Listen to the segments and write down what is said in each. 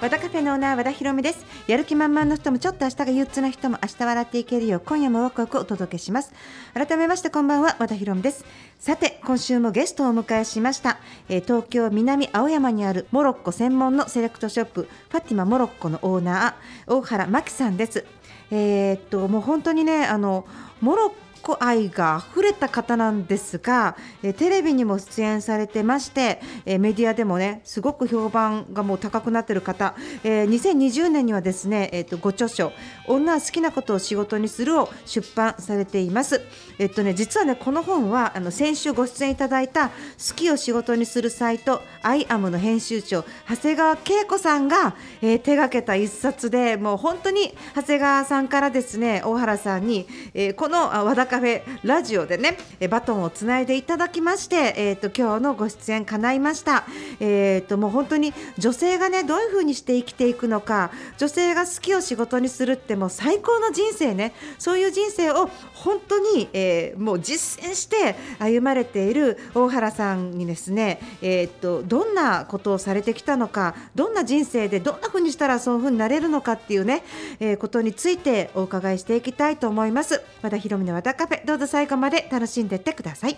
和田カフェのオーナー和田博美です。やる気満々の人もちょっと明日が憂鬱な人も明日笑っていけるよう今夜もワクワクお届けします。改めましてこんばんは和田博美です。さて今週もゲストをお迎えしました、えー東京南青山にあるモロッコ専門のセレクトショップファティマモロッコのオーナー大原真紀さんです。えーっともう本当にねあのモロッコ愛が溢れた方なんですが、えーテレビにも出演されてまして、えーメディアでもねすごく評判がもう高くなってる方、えー2020年にはですね、えー、とご著書「女は好きなことを仕事にする」を出版されています。えっとね実はねこの本はあの先週ご出演いただいた「好きを仕事にするサイトアイアムの編集長長谷川恵子さんが、えー手がけた一冊でもう本当に長谷川さんからですね大原さんに、えーこのあ和田カフェラジオでねバトンをつないでいただきまして、えー、と今日のご出演叶いました、えー、ともう本当に女性がねどういうふうにして生きていくのか女性が好きを仕事にするってもう最高の人生ね。そういう人生を本当に、えーもう実践して歩まれている大原さんにですね、えー、とどんなことをされてきたのかどんな人生でどんなふうにしたらそういうふうになれるのかっていうね、えーことについてお伺いしていきたいと思います。和田ひろみのカフェどうぞ最後まで楽しんでいってください。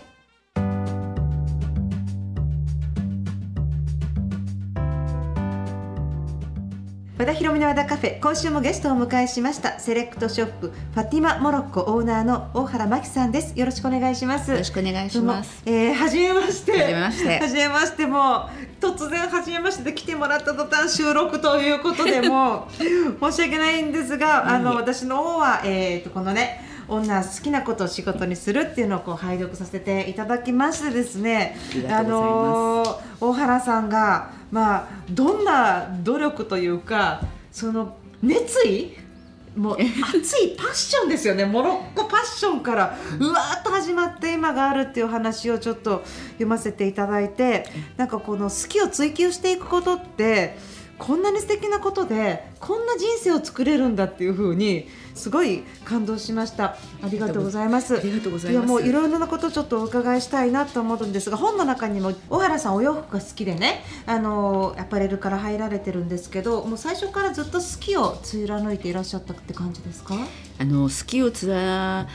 和田ひろみの和田カフェ今週もゲストをお迎えしましたセレクトショップファティマモロッコオーナーの大原真紀さんです。よろしくお願いします。よろしくお願いします。えー、はじめまして。はじめまして。はじめましてもう突然はじめましてで来てもらった途端収録ということでもう 申し訳ないんですがあの私の方はえー、とこのね女は好きなことを仕事にするっていうのをこう拝読させていただきましてですね。あのー大原さんがまあどんな努力というかその熱意もう熱いパッションですよね。モロッコパッションからうわーっと始まって今があるっていう話をちょっと読ませていただいてなんかこの好きを追求していくことってこんなに素敵なことでこんな人生を作れるんだっていう風にすごい感動しました。ありがとうございます。ありがとうございます。やもういろいろなことちょっとお伺いしたいなと思うんですが本の中にも小原さんお洋服が好きでねあのアパレルから入られてるんですけどもう最初からずっと好きを貫いていらっしゃったって感じですか？あの好きを貫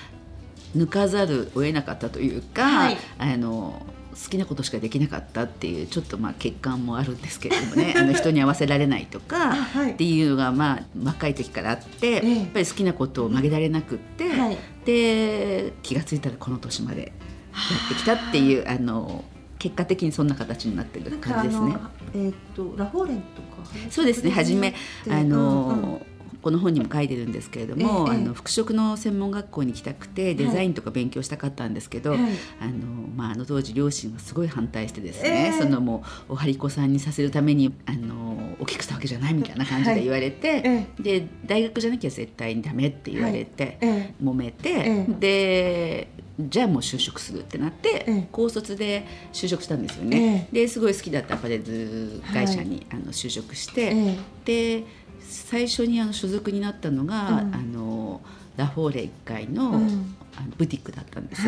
かざるを得なかったというか、はい。あの好きなことしかできなかったっていうちょっとまあ欠陥もあるんですけれどもね。あの人に合わせられないとかはい。っていうのがまあ若い時からあって、ええやっぱり好きなことを曲げられなくって、はい。で気が付いたらこの年までやってきたっていうあ。の結果的にそんな形になってる感じですね。の。えーっとラフォーレンとかそうですね。初めあの、うんうんこの本にも書いてるんですけれども、ええあの服飾の専門学校に行きたくてデザインとか勉強したかったんですけど、はい。あのまあ、あの当時両親はすごい反対してですね、ええ。そのもうお張り子さんにさせるためにあの大きくしたわけじゃないみたいな感じで言われて、えで大学じゃなきゃ絶対にダメって言われて、え揉めて、えでじゃあもう就職するってなって、ええ。高卒で就職したんですよね。えですごい好きだったアパレル会社に、あの就職して、え。で最初にあの所属になったのが、うん。あのラフォーレ1階の,、うん。あのブティックだったんです。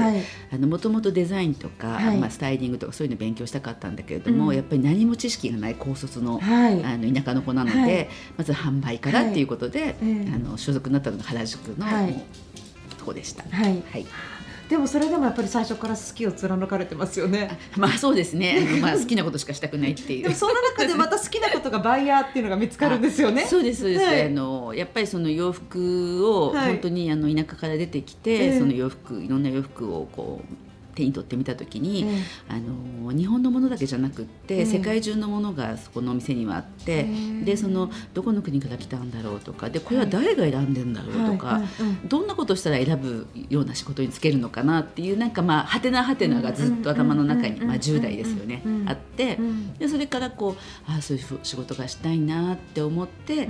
もともとデザインとか、はい。まあ、スタイリングとかそういうの勉強したかったんだけれども、うん。やっぱり何も知識がない高卒の,、はい。あの田舎の子なので、はい。まず販売からっていうことで、ええ。あの所属になったのが原宿の、とこでした。はい。はいでもそれでもやっぱり最初から好きを貫かれてますよね。まあそうですね。あの、まあ、好きなことしかしたくないっていう。でもその中でまた好きなことがバイヤーっていうのが見つかるんですよね。そうですそうです、はい。あのやっぱりその洋服をはい。本当にあの田舎から出てきて、ええ。その洋服いろんな洋服をこう手に取ってみた時に、えあの日本のものだけじゃなくって、ええ世界中のものがそこのお店にはあって、ええでそのどこの国から来たんだろうとかでこれは誰が選んでんだろうとか、どんなことしたら選ぶような仕事に就けるのかなっていうなんかまあはてなはてながずっと頭の中に、うんまあ、10代ですよね、うんあって、うんでそれからこうああそういう仕事がしたいなって思って、あ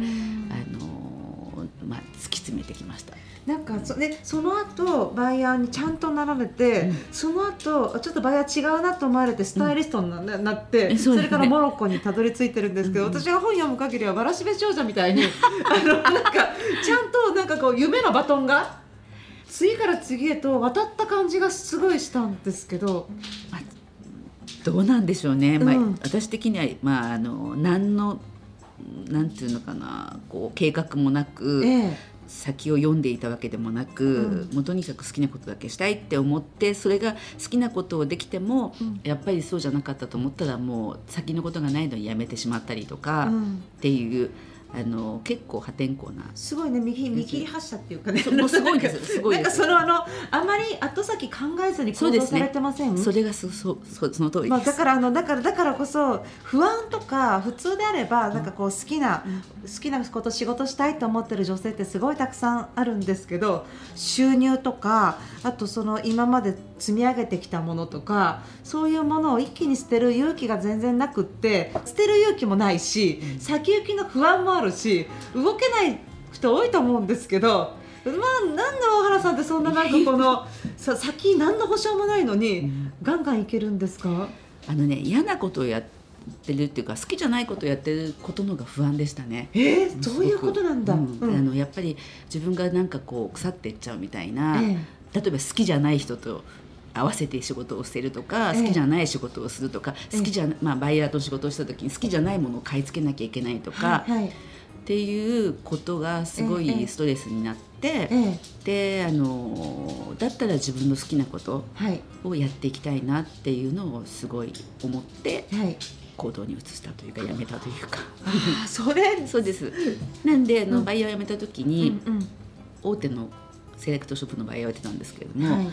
のまあ、突き詰めてきました。なんかそでその後バイヤーにちゃんとなられて、うん。その後ちょっとバイヤー違うなと思われてスタイリストにな,、なってうですね。れからモロッコにたどり着いてるんですけど、うん私が本読む限りはわらしべ少女みたいに あのなんかちゃんとなんかこう夢のバトンが次から次へと渡った感じがすごいしたんですけど、どうなんでしょうね、まあうん私的には、まあ、あの何のなんていうのかなこう計画もなく、ええ先を読んでいたわけでもなく、うもうとにかく好きなことだけしたいって思ってそれが好きなことをできても、うん。やっぱりそうじゃなかったと思ったらもう先のことがないのにやめてしまったりとか、うん。っていうあの結構破天荒な。すごいね右見切り発車っていうかね。そうもうすごいですすごいなんかそのあのあまり後先考えずに行動されてません？それがそそそその通りです、まあ、だからあのだからだからこそ不安とか普通であればなんかこう好きな、好きなこと仕事したいと思ってる女性ってすごいたくさんあるんですけど収入とかあとその今まで積み上げてきたものとかそういうものを一気に捨てる勇気が全然なくって捨てる勇気もないし先行きの不安もあるし動けない人多いと思うんですけど。まあ、なんで大原さんってそんななんかこの さ先何の保証もないのに、ガンガンいけるんですか？あのね嫌なことをやってるっていうか好きじゃないことをやってることの方が不安でしたね。えー、そういうことなんだ。うんうんあのやっぱり自分がなんかこう腐っていっちゃうみたいな、え例えば好きじゃない人と合わせて仕事をしてるとか、ええ。好きじゃない仕事をするとか、ええ。好きじゃなまあバイヤーと仕事をした時に好きじゃないものを買い付けなきゃいけないとか、はいはい。っていうことがすごええいストレスになって、えであのだったら自分の好きなことをやっていきたいなっていうのをすごい思ってはい。行動に移したというかやめたというか。それ。そうです。なんであの、うん。バイヤーを辞めた時うに、んうん。大手のセレクトショップのバイヤーをやってたんですけれども、はい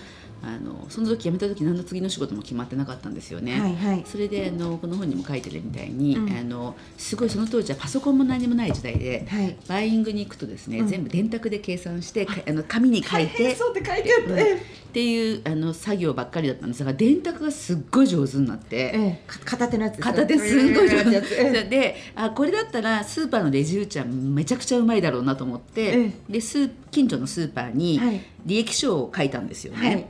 あのその時辞めた時何の次の仕事も決まってなかったんですよね。はいはいそれであのこの本にも書いてるみたいに、うんあのすごいその当時はパソコンも何もない時代で、はい。バイイングに行くとですね、うん全部電卓で計算してかあの紙に書いてそうって書いてあった。えっていうあの作業ばっかりだったんですが電卓がすっごい上手になって。ええか片手のやつですよ。片手すごい上手やつえであこれだったらスーパーのレジ打ちはめちゃくちゃうまいだろうなと思って、えでスー近所のスーパーにはい履歴書を書いたんですよね。はい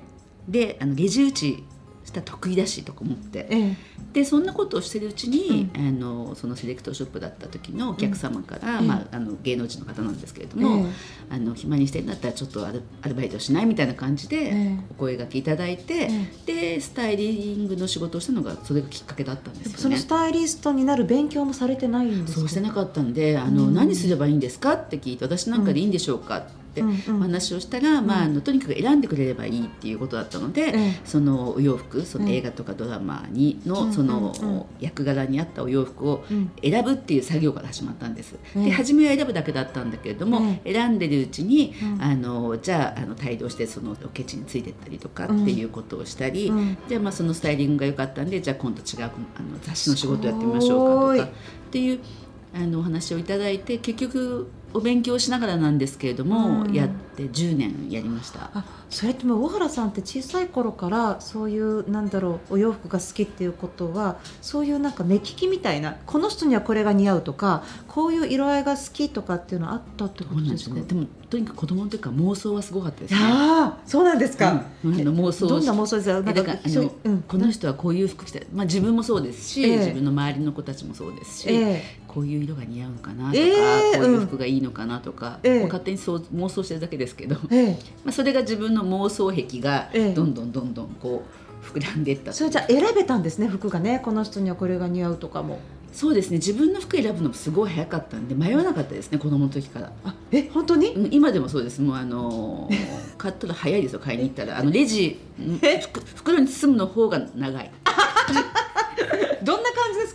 であのレジ打ちしたら得意だしとか思って。ええ。でそんなことをしてるうちに、あのそのセレクトショップだった時のお客様から、うん。まあ、あの芸能人の方なんですけれども、あの暇にしてんだったらちょっとアルアルバイトしないみたいな感じでえお声がけいただいて、でスタイリングの仕事をしたのがそれがきっかけだったんですよね。そのスタイリストになる勉強もされてないんですか？そうしてなかったんであの、うん。何すればいいんですか？って聞いて私なんかでいいんでしょうか？ってうんうん。お話をしたら、まあ、あのとにかく選んでくれればいいっていうことだったので、ええ。そのお洋服そのええ映画とかドラマにの,、うんその役柄に合ったお洋服をうん。選ぶっていう作業から始まったんです。ええ。で初めは選ぶだけだったんだけれども、え選んでるうちに、うん。あのじゃああの帯同してそのロケ地についてったりとかっていうことをしたり、うん。じゃあまあそのスタイリングが良かったんでじゃあ今度違うあの雑誌の仕事やってみましょうかとかっていうあのお話をいただいて結局お勉強しながらなんですけれども、うん。やって10年やりました。あそれってもう小原さんって小さい頃からそういうなんだろうお洋服が好きっていうことはそういうなんか目利きみたいなこの人にはこれが似合うとかこういう色合いが好きとかっていうのはあったってことですか？そうなんですね。でもとにかく子供の時から妄想はすごかったですね。ああそうなんですか、うん。妄想をどんな妄想ですかえだからあの、うん。この人はこういう服着て、まあ、自分もそうですし、ええ。自分の周りの子たちもそうですし、えこういう色が似合うのかなとか、ええこういう服がいいのかなとか、ええ。もう勝手にそう妄想してるだけですけど、ええ。まあ、それが自分の妄想癖がええ。どんどんどんどんこう膨らんでいったそれじゃあ選べたんですね服がねこの人にはこれが似合うとかも。そうですね。自分の服選ぶのもすごい早かったんで迷わなかったですね子供の時から。あえ本当に？うん今でもそうです。もうあのー買ったら早いですよ買いに行ったら。あのレジ袋に包むの方が長い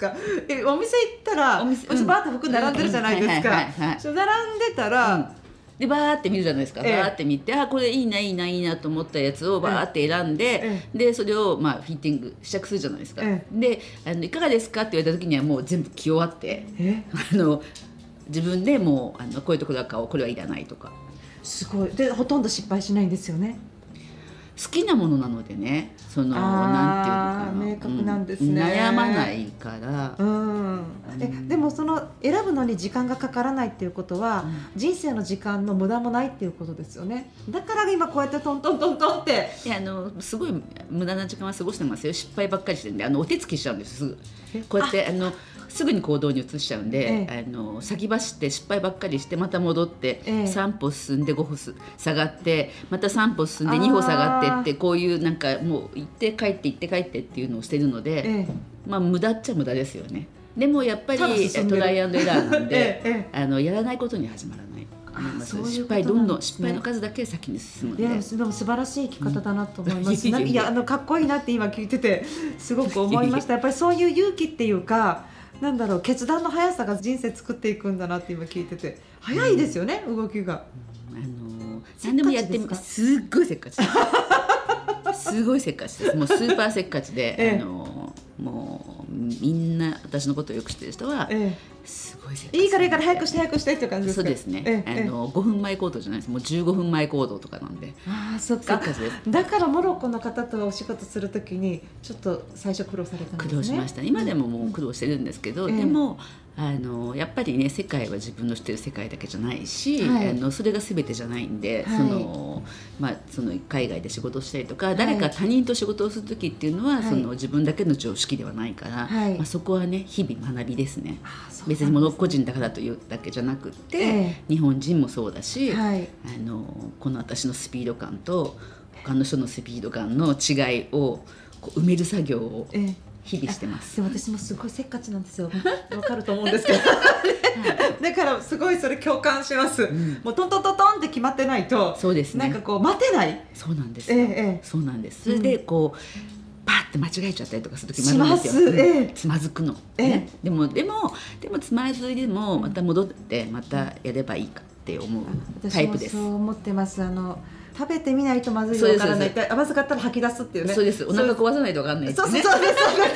か？えお店行ったらお店うちバーって服並んでるじゃないですか。うんはいはいはいはい。そう並んでたら、でバーって見るじゃないですか、ええ。バーって見てあこれいいないいないいなと思ったやつをバーって選んで、えでそれをまあフィッティング試着するじゃないですか、えであの「いかがですか?」って言われた時にはもう全部着終わってえあの自分でもうあのこういうところは買おうこれはいらないとか。すごい。でほとんど失敗しないんですよね好きなものなのでねそのなんていうのかな。明確なんですね。うん悩まないから、うん、えでもその選ぶのに時間がかからないっていうことは、人生の時間の無駄もないっていうことですよね。だから今こうやってトントントントンって。いやあのすごい無駄な時間は過ごしてますよ。失敗ばっかりしてるんであのお手つきしちゃうんです。すぐ。え？こうやってあ。のすぐに行動に移しちゃうんで、えあの先走って失敗ばっかりしてまた戻って、ええ。3歩進んで5歩す下がってまた3歩進んで2歩下がってってこういうなんかもう行って帰って行って帰ってっていうのをしてるので、ええ。まあ無駄っちゃ無駄ですよね。でもやっぱりトライアンドエラーなんで、えええあのやらないことには始まらない。まあそうい失敗どんどん失敗の数だけ先に進むんいやででも素晴らしい生き方だなと思います。う んいやあのかっこいいなって今聞いてて すごく思いました。やっぱりそういう勇気っていうか、なんだろう決断の速さが人生作っていくんだなって今聞いてて。早いですよね、動きが。あの何でもやってすっごいせっかちですすごいせっかちです。もうスーパーせっかちで、ええ。あのもうみんな私のことをよく知ってる人は、えすごいせっかえ、ち。いいからいいから早くして早くしてって感じですか？そうですね、ええあの5分前行動じゃないです。もう15分前行動とかなんで。ああそっか。だからモロッコの方とお仕事するときにちょっと最初苦労されたんですね。苦労しました、今でももう苦労してるんですけど、ええ。でもあのやっぱりね世界は自分の知ってる世界だけじゃないし、はい。あのそれが全てじゃないんで、はい。そのまあ、その海外で仕事をしたりとか、い。誰か他人と仕事をする時っていうのは、はい。その自分だけの常識ではないから、はい。まあ、そこはね日々学びですね。ああそう別にモロッコ人だからというだけじゃなくって、ええ。日本人もそうだし、はい。あのこの私のスピード感と他の人のスピード感の違いをこう埋める作業をええ日々してます。でも私もすごいせっかちなんですよ。わかると思うんですけど。だからすごいそれ共感します。ん。もうトントントントンって決まってないと、そうですね。なんかこう待てない。そうなんです。ええそうなんです。それでこう、パーって間違えちゃったりとかする時もあるんですよ。すええうん。つまずくの、ええ。ね、でもでもでもつまずいでもまた戻ってまたやればいいかって思うタイプです。そう思ってます。あの食べてみないとまずいわからない。そうでまずかったら吐き出すっていうね。そうですお腹壊さないと分かんないそうそうそうですそうです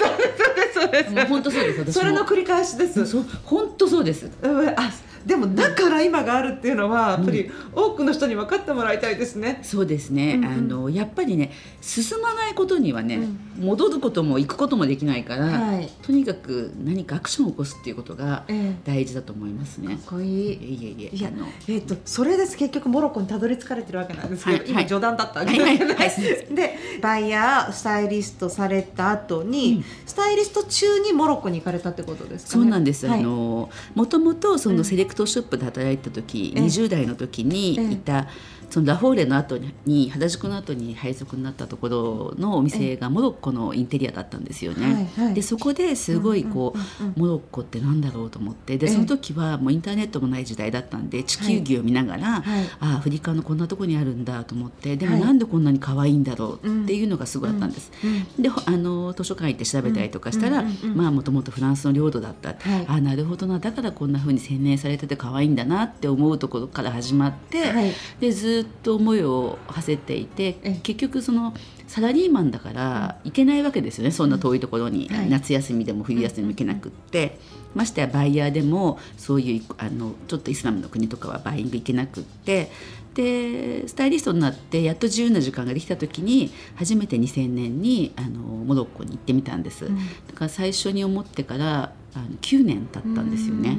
そうですそうですそうですそれの繰り返しです。そう本当そうですうんあでもだから今があるっていうのはやっぱり多くの人に分かってもらいたいですね。そうですね、うんうん。あのやっぱりね進まないことにはね、戻ることも行くこともできないから、はい。とにかく何かアクションを起こすっていうことがええ。大事だと思いますね。かっこいい。いえいえいやあのえー、とそれです。結局モロッコにたどり着かれてるわけなんですけど、はい今冗談だったわけはい。ですけど、はい。でバイヤースタイリストされた後に、うん。スタイリスト中にモロッコに行かれたってことですかね。そうなんです、はいあのもともとそうん。のセレクトショップで働いた時、ええ。20代の時にいた、そのラフォーレの後に原宿の後に配属になったところのお店がモロッコのインテリアだったんですよね。はいはい。でそこですごいこう、モロッコってなんだろうと思って。でええ。その時はもうインターネットもない時代だったんで地球儀を見ながら、はい。あアフリカのこんなとこにあるんだと思ってでもはいなんでこんなに可愛いんだろうっていうのがすごいあったんです。うん。でほあの図書館行って調べたりとかしたら、まあもともとフランスの領土だった、はい。あなるほどな。だからこんな風に洗練されてて可愛いんだなって思うところから始まって、はい。でずっと思いを馳せていてえ結局そのサラリーマンだから行けないわけですよねそんな遠いところに、はい。夏休みでも冬休みも行けなくって、ましてやバイヤーでもそういうあのちょっとイスラムの国とかはバイイング行けなくって。でスタイリストになってやっと自由な時間ができた時に初めて2000年にあのモロッコに行ってみたんです、うん。だから最初に思ってからあの9年経ったんですよね、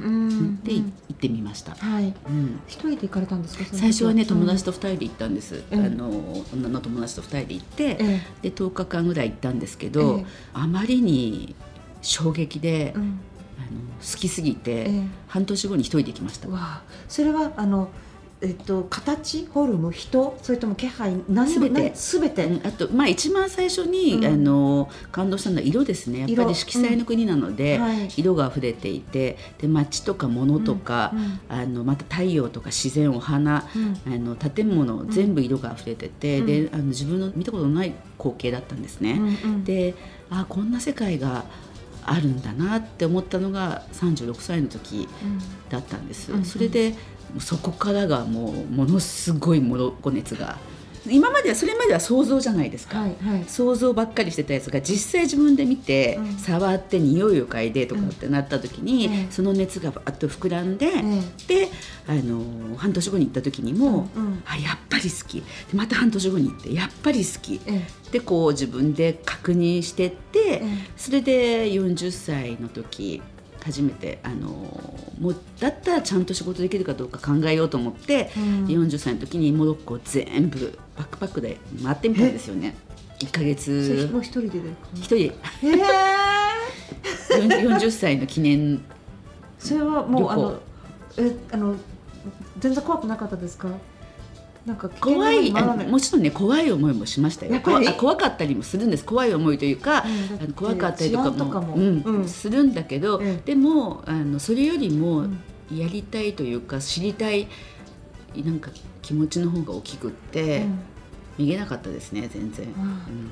でい行ってみました、はい。うん。一人で行かれたんですか？最初はね友達と、と2人で行ったんです、うん。あの女の友達と2人で行って、えで10日間ぐらい行ったんですけど、ええ。あまりに衝撃で、うん、あの好きすぎて、ええ。半年後に一人で行きました。うわあ。それはあのえっと形？フォルム？人？それとも気配？何？全て。すべて、うんあと、まあ、一番最初に、うん。あの感動したのは色ですね。やっぱ色り色彩の国なので、うん。はい。色が溢れていてで街とか物とか、あのまた太陽とか自然お花、うん。あの建物全部色が溢れてて、うん。であの自分の見たことのない光景だったんですね。うんうん。であこんな世界があるんだなって思ったのが36歳の時だったんです。うん。それでそこからがもうものすごいモロッコ熱が。今まではそれまでは想像じゃないですか、はいはい。想像ばっかりしてたやつが実際自分で見て、うん。触って匂いを嗅いでとかってなった時に、うん。その熱がバッと膨らんで、えであの半年後に行った時にも、うんうん。あやっぱり好き。でまた半年後に行ってやっぱり好き、えでこう自分で確認してって、えそれで40歳の時初めてあのもうだったらちゃんと仕事できるかどうか考えようと思って、うん。40歳の時にモロッコを全部バックパックで回ってみたんですよね。1ヶそれ月もう一人で一人。でええ40歳の記念それはもうあのえあの全然怖くなかったですか？なんか怖いもちろんね怖い思いもしましたよ。怖かったりもするんです。怖い思いというか、あの怖かったりとかもするんだけど、ええでもあのそれよりもうん。やりたいというか知りたいなんか気持ちの方が大きくって、うん。逃げなかったですね全然、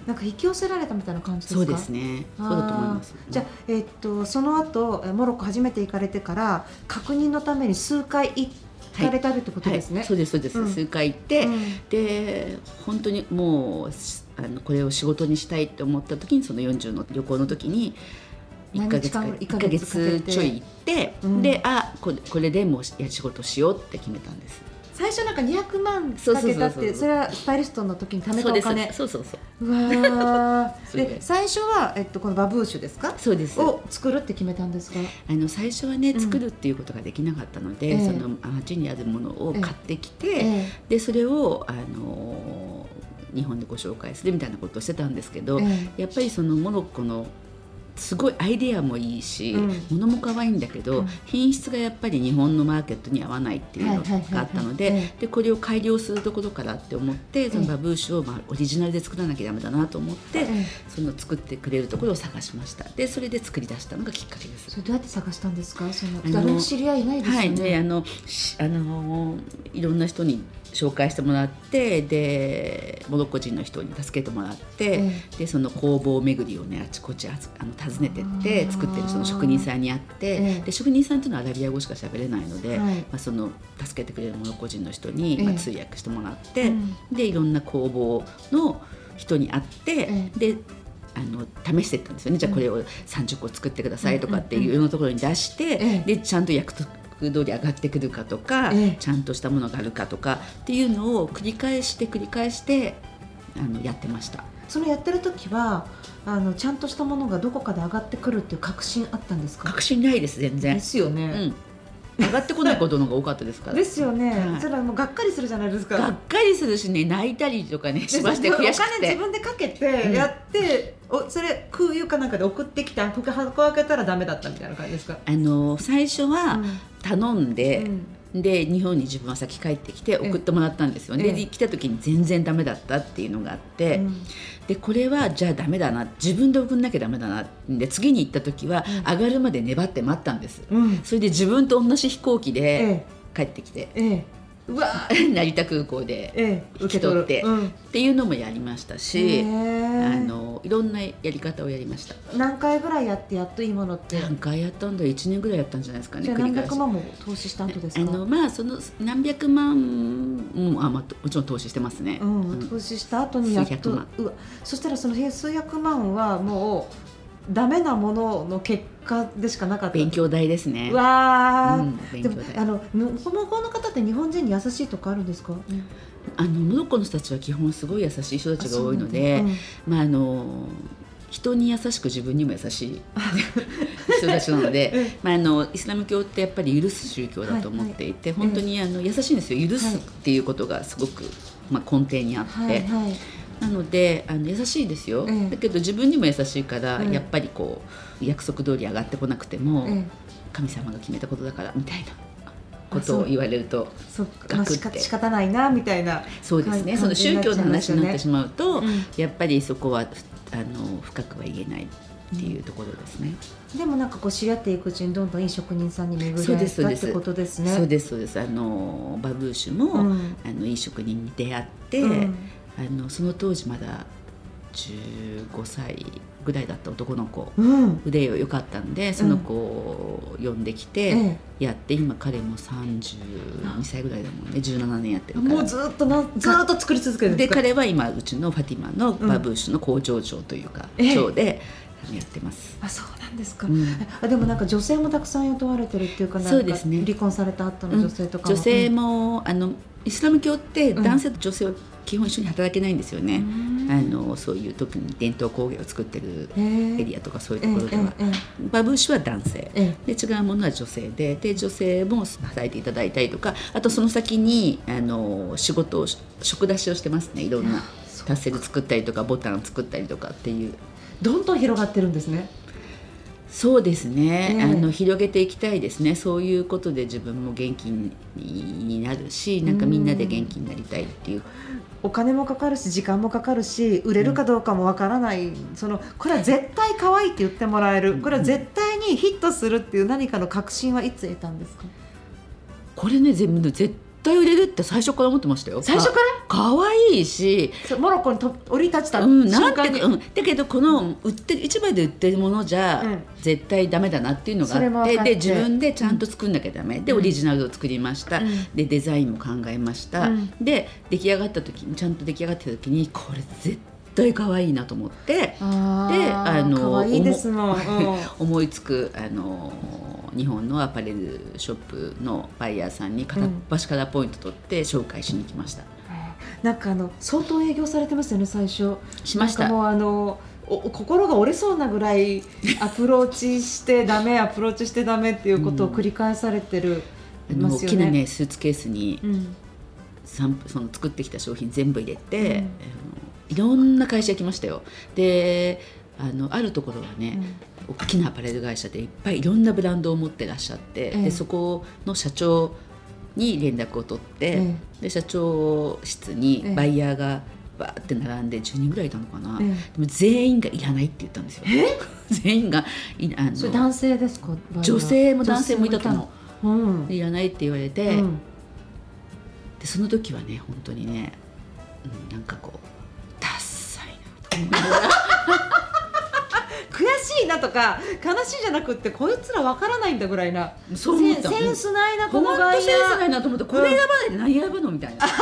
なんか引き寄せられたみたいな感じですか？そうですね。そうだと思います。じゃあ、えっとその後えモロッコ初めて行かれてから確認のために数回行かれたってことですね。はい、そうですそうです、うん。数回行って、うん。で本当にもうしあのこれを仕事にしたいと思った時にその40の旅行の時に1ヶ月か何日間1ヶ月ちょい行って、うん。であこれこれでもうや仕事しようって決めたんです最初なんか200万かけたってそれはスタイリストの時に貯めたお金。そうそうそう。うわ で。で最初は、えっと、このバブーシュですか？そうです。を作るって決めたんですか？あの最初はねうん。作るっていうことができなかったので、ええ。その街にあるものを買ってきて、えでそれをあの日本でご紹介するみたいなことをしてたんですけど、え。やっぱりそのモロッコのすごいアイデアもいいし、うん。物も可愛いんだけど、うん。品質がやっぱり日本のマーケットに合わないっていうのがあったのえででこれを改良するところからって思ってそのええバブーシュをまあオリジナルで作らなきゃダメだなと思って、ええ。その作ってくれるところを探しました。でそれで作り出したのがきっかけです。そ。れどうやって探したんですか？その誰も知り合いいないですよね。はい、であのしあのいろんな人に紹介してもらってでモロッコ人の人に助けてもらって、えでその工房巡りをねあちこちあつあの訪ねてって作ってるその職人さんに会って、ええで職人さんというのはアラビア語しか喋れないので、はい。まあ、その助けてくれるモロッコ人の人に、まあ、ええ通訳してもらって、うん。でいろんな工房の人に会って、えであの試していったんですよね。じゃあこれを30個作ってくださいとかっていうようなところに出して、ええ。でちゃんと約束通り上がってくるかとか、ええちゃんとしたものがあるかとかっていうのを繰り返して繰り返してあのやってました。そのやってる時はあのちゃんとしたものがどこかで上がってくるっていう確信あったんですか？確信ないです全然で。すようね。ん。上がってこないことの方が多かったですから。ですよね、はいそれはもうがっかりするじゃないですか。がっかりするしね泣いたりとかねしましてで悔しくて。お金自分でかけてやって、おそれ空輸かなんかで送ってきた箱開けたらダメだったみたいな感じですか？あの最初は頼んで、で日本に自分は先帰ってきて送ってもらったんですよ。ね、ええで来た時に全然ダメだったっていうのがあって、うん。でこれはじゃあダメだな自分で送んなきゃダメだなで次に行った時はうん。上がるまで粘って待ったんです、うん。それで自分と同じ飛行機でえ帰ってきて、えええうわ 成田空港でええ引き取って。うん。っていうのもやりましたし、あのいろんなやり方をやりました。何回ぐらいやってやっといいものって？何回やったんだ1年ぐらいやったんじゃないですかねじゃあ何百万も投資した後ですか？あのまあその何百万もあ、まあ、もちろん投資してますね、うんうん。投資した後にやっと数百万。うわ。そしたらその数百万はもうダメなものの結果でしかなかった。勉強代ですね。うわー、うん勉でもあの向こうの方って日本人に優しいとかあるんですか、あのモロッコの人たちは基本すごい優しい人たちが多いので、あそうなんだまああの人に優しく自分にも優しい 人たちなので、まあ、あのイスラム教ってやっぱり許す宗教だと思っていて、はいはい本当にあの優しいんですよ。許すっていうことがすごく、まあ、根底にあって、はいはいなのであの優しいですよ、ええ。だけど自分にも優しいから、ええやっぱりこう約束通り上がってこなくても、ええ神様が決めたことだからみたいなことを言われるとそっか、まあ、仕方ないなみたいな。そうですね。感その宗教の話になってしまうと、うん。やっぱりそこはあの深くは言えないっていうところですね。でもなんかこう知り合っていくうちにどんどんいい職人さんに巡りそう合えたってことですね。そうですそうです。あのバブーシュも、うん。あのいい職人に出会って、うんあのその当時まだ15歳ぐらいだった男の子うん。腕よかったんでその子を呼んできてえやって、今彼も32歳ぐらいだもんね。17年やってるから。もうずっとなずっと作り続けるんで彼は今うちのファティマのバブーシュの工場長というか、ええ。長でやってます。あそうなんですか、うん。あでもなんか女性もたくさん雇われてるっていうかそうですね。離婚された後の女性とかも、女性も、も、あのイスラム教ってうん。男性と女性は基本一緒に働けないんですよね、うん。あのそういう特に伝統工芸を作ってるエリアとかそういうえところでは、ええバブーシュは男性。えで違うものは女性でで女性も働いていただいたりとかあとその先にあの仕事を職出しをしてますね。いろんなタッセル作ったりとかボタン作ったりとかっていう。どんどん広がってるんですねそうですね、ええあの広げていきたいですね。そういうことで自分も元気になるしなんかみんなで元気になりたいっていう。お金もかかるし時間もかかるし売れるかどうかもわからない、そのこれは絶対可愛いって言ってもらえる。これは絶対にヒットするっていう何かの確信はいつ得たんですか？これね全部絶対売れるって最初から思ってましたよ。最初から？かわいいし。モロッコにと降り立ちたうん、瞬間に、なんうん、だけどこの売ってる市場で売ってるものじゃ、うん。絶対ダメだなっていうのがあってで自分でちゃんと作んなきゃダメ、でうん。オリジナルを作りました、うん。でデザインも考えました、うん。で出来上がった時にちゃんと出来上がった時にこれ絶対可愛いなと思って。であの 思いつくあの日本のアパレルショップのバイヤーさんに片っ端からポイント取って紹介しに来ました。なんかあの相当営業されてますよね最初。しました。もうあのお心が折れそうなぐらいアプローチしてダメアプローチしてダメっていうことを繰り返されてる、あのますよね。大きなねスーツケースにうん。その作ってきた商品全部入れて、うん。いろんな会社行きましたよ。であのあるところはね、大きなアパレル会社でいっぱいいろんなブランドを持ってらっしゃって、ええでそこの社長に連絡を取って、えで社長室にええバイヤーがバーって並んで10人ぐらいいたのかな、ええでも全員がいらないって言ったんですよ。全員がいあのそれ男性ですか？女性も男性もいたと思う。う、うん。いらないって言われて、うん。でその時はね本当にね、うん、なんかこうダッサいなと思いながら。悔しいなとか悲しいじゃなくってこいつらわからないんだぐらいな。そう思った。センスないなこ本当の外センスない野なと思ってこれ選ばないで何選ぶのみたいな。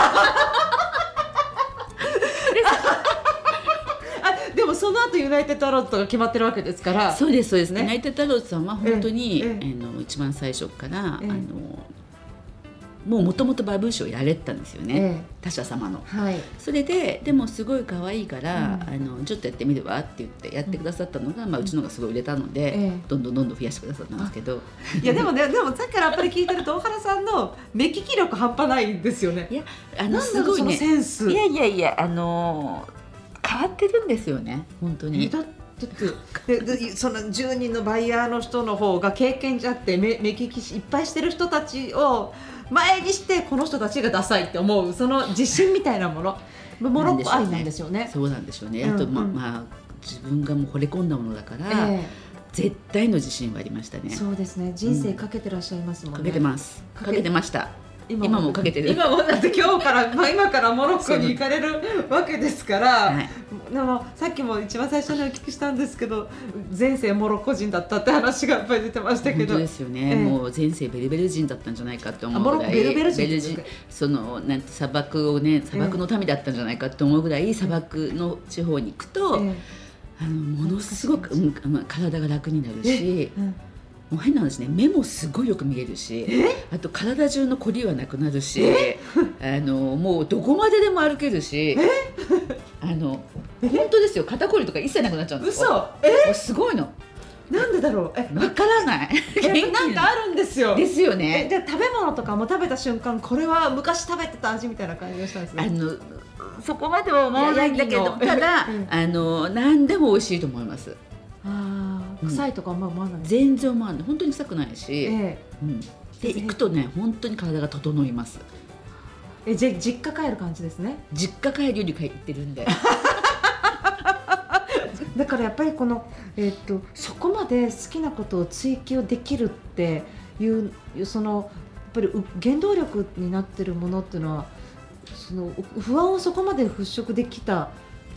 あでもその後ユナイテッドアローズとか決まってるわけですから。そうですそうです。ねねナイテッドアローズさんは本当に、ええあの一番最初から、ええあのもうもともとバブーシュをやれてたんですよね、え他社様の。えはい。それででもすごい可愛いから、うんあのちょっとやってみるわって言ってやってくださったのが、まあ、うちのがすごい売れたので、ええ。どんどんどんどん増やしてくださったんですけど。いやでもねでもさっきからやっぱり聞いてると大原さんの目利き力半端ないんですよね。いやあのすごいね。センス。いやいやいやあの変わってるんですよね本当に。ででその10人のバイヤーの人の方が経験じゃって目目利きしいっぱいしてる人たちを前にしてこの人たちがダサいって思うその自信みたいなもの。モロッコ愛なんですよね。そうなんでしょうね、うんあとま,、うん。まあ自分がもう惚れ込んだものだから、え絶対の自信はありましたね。えそうですね。人生かけてらっしゃいますもんね。かけてます。かけてました今も。かけてる。今もだって今日から、まあ、今からモロッコに行かれるわけですから、はい。でもさっきも一番最初にお聞きしたんですけど前世モロッコ人だったって話がやっぱり出てましたけど。本当ですよね、ええ。もう前世ベルベル人だったんじゃないかって思うぐらい。コベルベル人ベル人そのなんて砂漠をね砂漠の民だったんじゃないかって思うぐらい砂漠の地方に行くと、えあのものすごく、うんまあ体が楽になるしえ。うんもう変な話ね目もすごいよく見えるしあと体中のこりはなくなるしあのもうどこまででも歩けるしあの本当ですよ肩こりとか一切なくなっちゃうんです。よ嘘すごいの。なんでだろう？え？わからない。えなんかあるんですよ。ですよえねで食べ物とかも食べた瞬間これは昔食べてた味みたいな感じがしたんですねあのそこまでは思わないんだけどただ、うん。あの何でも美味しいと思いますあー臭いとかあんま思わない、全然思わない。本当に臭くないし、えうん、で行くとね本当に体が整います。ええじ実家帰る感じですね？実家帰るより帰ってるんで。だからやっぱりこの、えー、とそこまで好きなことを追求できるっていうそのやっぱりう原動力になってるものっていうのはそのう不安をそこまで払拭できた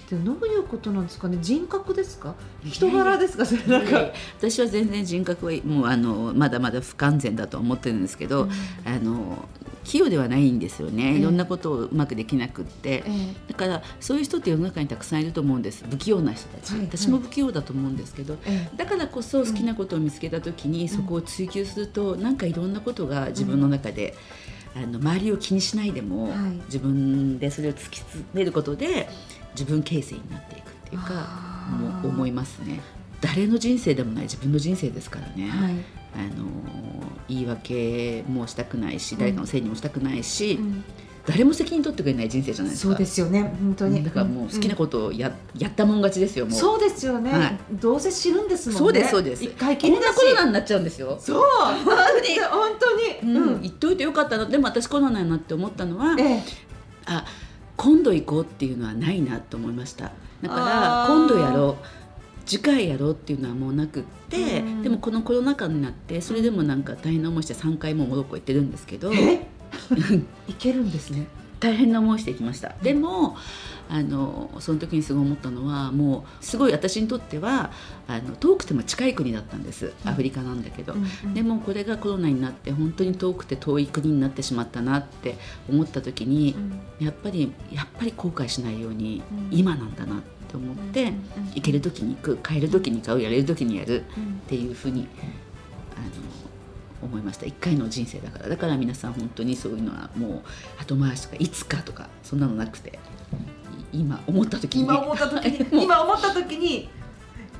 ってどういうことなんですかね？人格ですか？人柄ですか？それなんか、私は全然人格はもうあのまだまだ不完全だと思ってるんですけど、うん。あの器用ではないんですよね、ええ。いろんなことをうまくできなくって、えだからそういう人って世の中にたくさんいると思うんです。不器用な人たち、はいはい。私も不器用だと思うんですけど、えだからこそ好きなことを見つけた時に、そこを追求するとなんかいろんなことが自分の中で、あの周りを気にしないでも、はい。自分でそれを突き詰めることで自分形成になっていくっていうかもう思いますね。誰の人生でもない自分の人生ですからね、はい。あの言い訳もしたくないし誰かのせいにもしたくないし、うん。誰も責任取ってくれない人生じゃないですか。そうですよね。本当に。だからもう好きなことをや,、やったもん勝ちですよもう。そうですよね、はい。どうせ知るんですもんね。そうですそうです。一回きこんなコロナになっちゃうんですよ。そう。本当に。本当に。うん。言っといてよかったな。でも私コロナになって思ったのは、ええ。あ今度行こうっていうのはないなと思いました。だから今度やろう次回やろうっていうのはもうなくってうん。でもこのコロナ禍になってそれでもなんか大変な思いして3回もモロッコ行ってるんですけど。え？いけるんですね大変な思いしてきました。でもあのその時にすごい思ったのはもうすごい私にとってはあの遠くても近い国だったんです。アフリカなんだけど、でもこれがコロナになって本当に遠くて遠い国になってしまったなって思った時に、やっぱりやっぱり後悔しないようにうん。今なんだなって思って、うんうん行ける時に行く買える時に買うやれる時にやるっていうふうにあの思いました。一回の人生だから。だから皆さん本当にそういうのはもう後回しとかいつかとかそんなのなくて。い今思った時に。今思った時に 今思った時に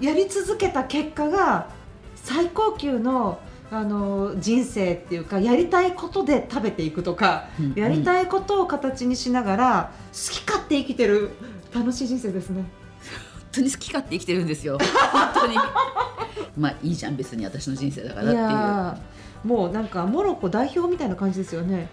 やり続けた結果が最高級のあの人生っていうかやりたいことで食べていくとか、うん。やりたいことを形にしながら好き勝手生きてる楽しい人生ですね。本当に好き勝手生きてるんですよ。本当に。まあいいじゃん別に私の人生だからっていう。もうなんかモロッコ代表みたいな感じですよね。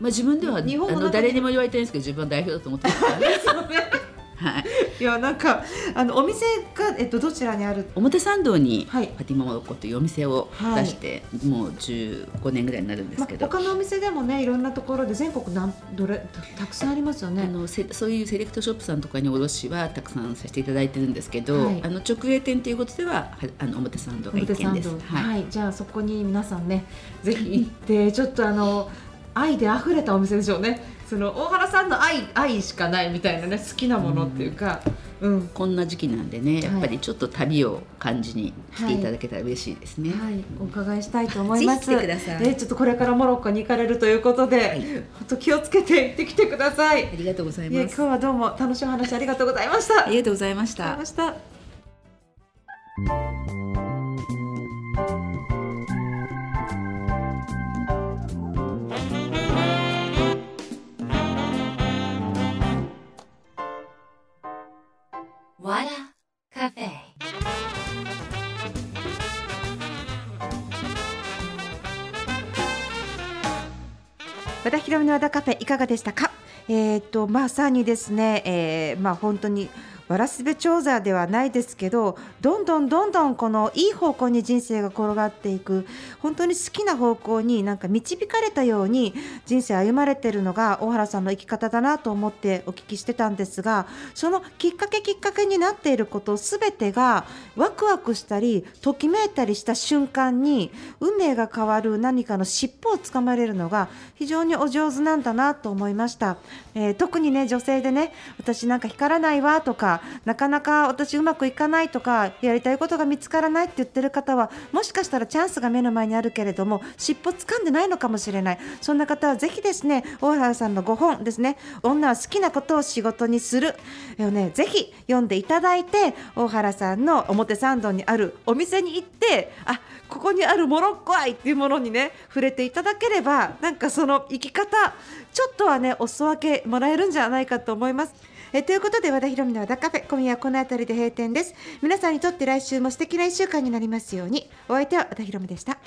まあ自分ではあ日本の誰にも言われてないんですけど自分は代表だと思ってますからね はい。いやなんかあのお店がえっとどちらにある？表参道にはい。パティマモロッコというお店をはい。出して、もう15年ぐらいになるんですまけど、他のお店でもねいろんなところで全国なんどれたたくさんありますよあね。のせそういうセレクトショップさんとかに卸はたくさんさせていただいてるんですけど、はい。あの直営店ということでははあの表参道が一軒です。はい。じゃあそこに皆さんねぜひ行ってちょっとあの愛で溢れたお店でしょうねその大原さんの愛愛しかないみたいなね好きなものっていうかうん、こんな時期なんでね、やっぱりちょっっと旅を感じに来ていただけたら嬉しいですね。はい、お伺いしたいと思います。ぜえちょっとこれからモロッコに行かれるということで、はい本当気をつけて行ってきてください。ありがとうございいや今ます。日はどうも楽しいお話ありがとうございました。ありがとうございましたありがとうご。ざいました。田博美の和田カフェいかがでしたか？えっ、とまさにですね、えーまあ本当にわらすべ長者ではないですけどどんどんどんどんこのいい方向に人生が転がっていく本当に好きな方向になんか導かれたように人生歩まれてるのが大原さんの生き方だなと思ってお聞きしてたんですがそのきっかけきっかけになっていることすべてがワクワクしたりときめいたりした瞬間に運命が変わる何かの尻尾をつかまれるのが非常にお上手なんだなと思いました、えー特にね女性でね私なんか光らないわとかなかなか私うまくいかないとかやりたいことが見つからないって言ってる方はもしかしたらチャンスが目の前にあるけれども尻尾掴んでないのかもしれないそんな方はぜひですね大原さんの5本ですね女は好きなことを仕事にするをねぜひ読んでいただいて大原さんの表参道にあるお店に行ってあここにあるモロッコ愛っていうものにね触れていただければなんかその生き方ちょっとはねお裾分けもらえるんじゃないかと思います。えということで和田ヒ美の和田カフェ今夜はこの辺りで閉店です。皆さんにとって来週も素敵な1週間になりますように。お相手は和田ヒ美でした。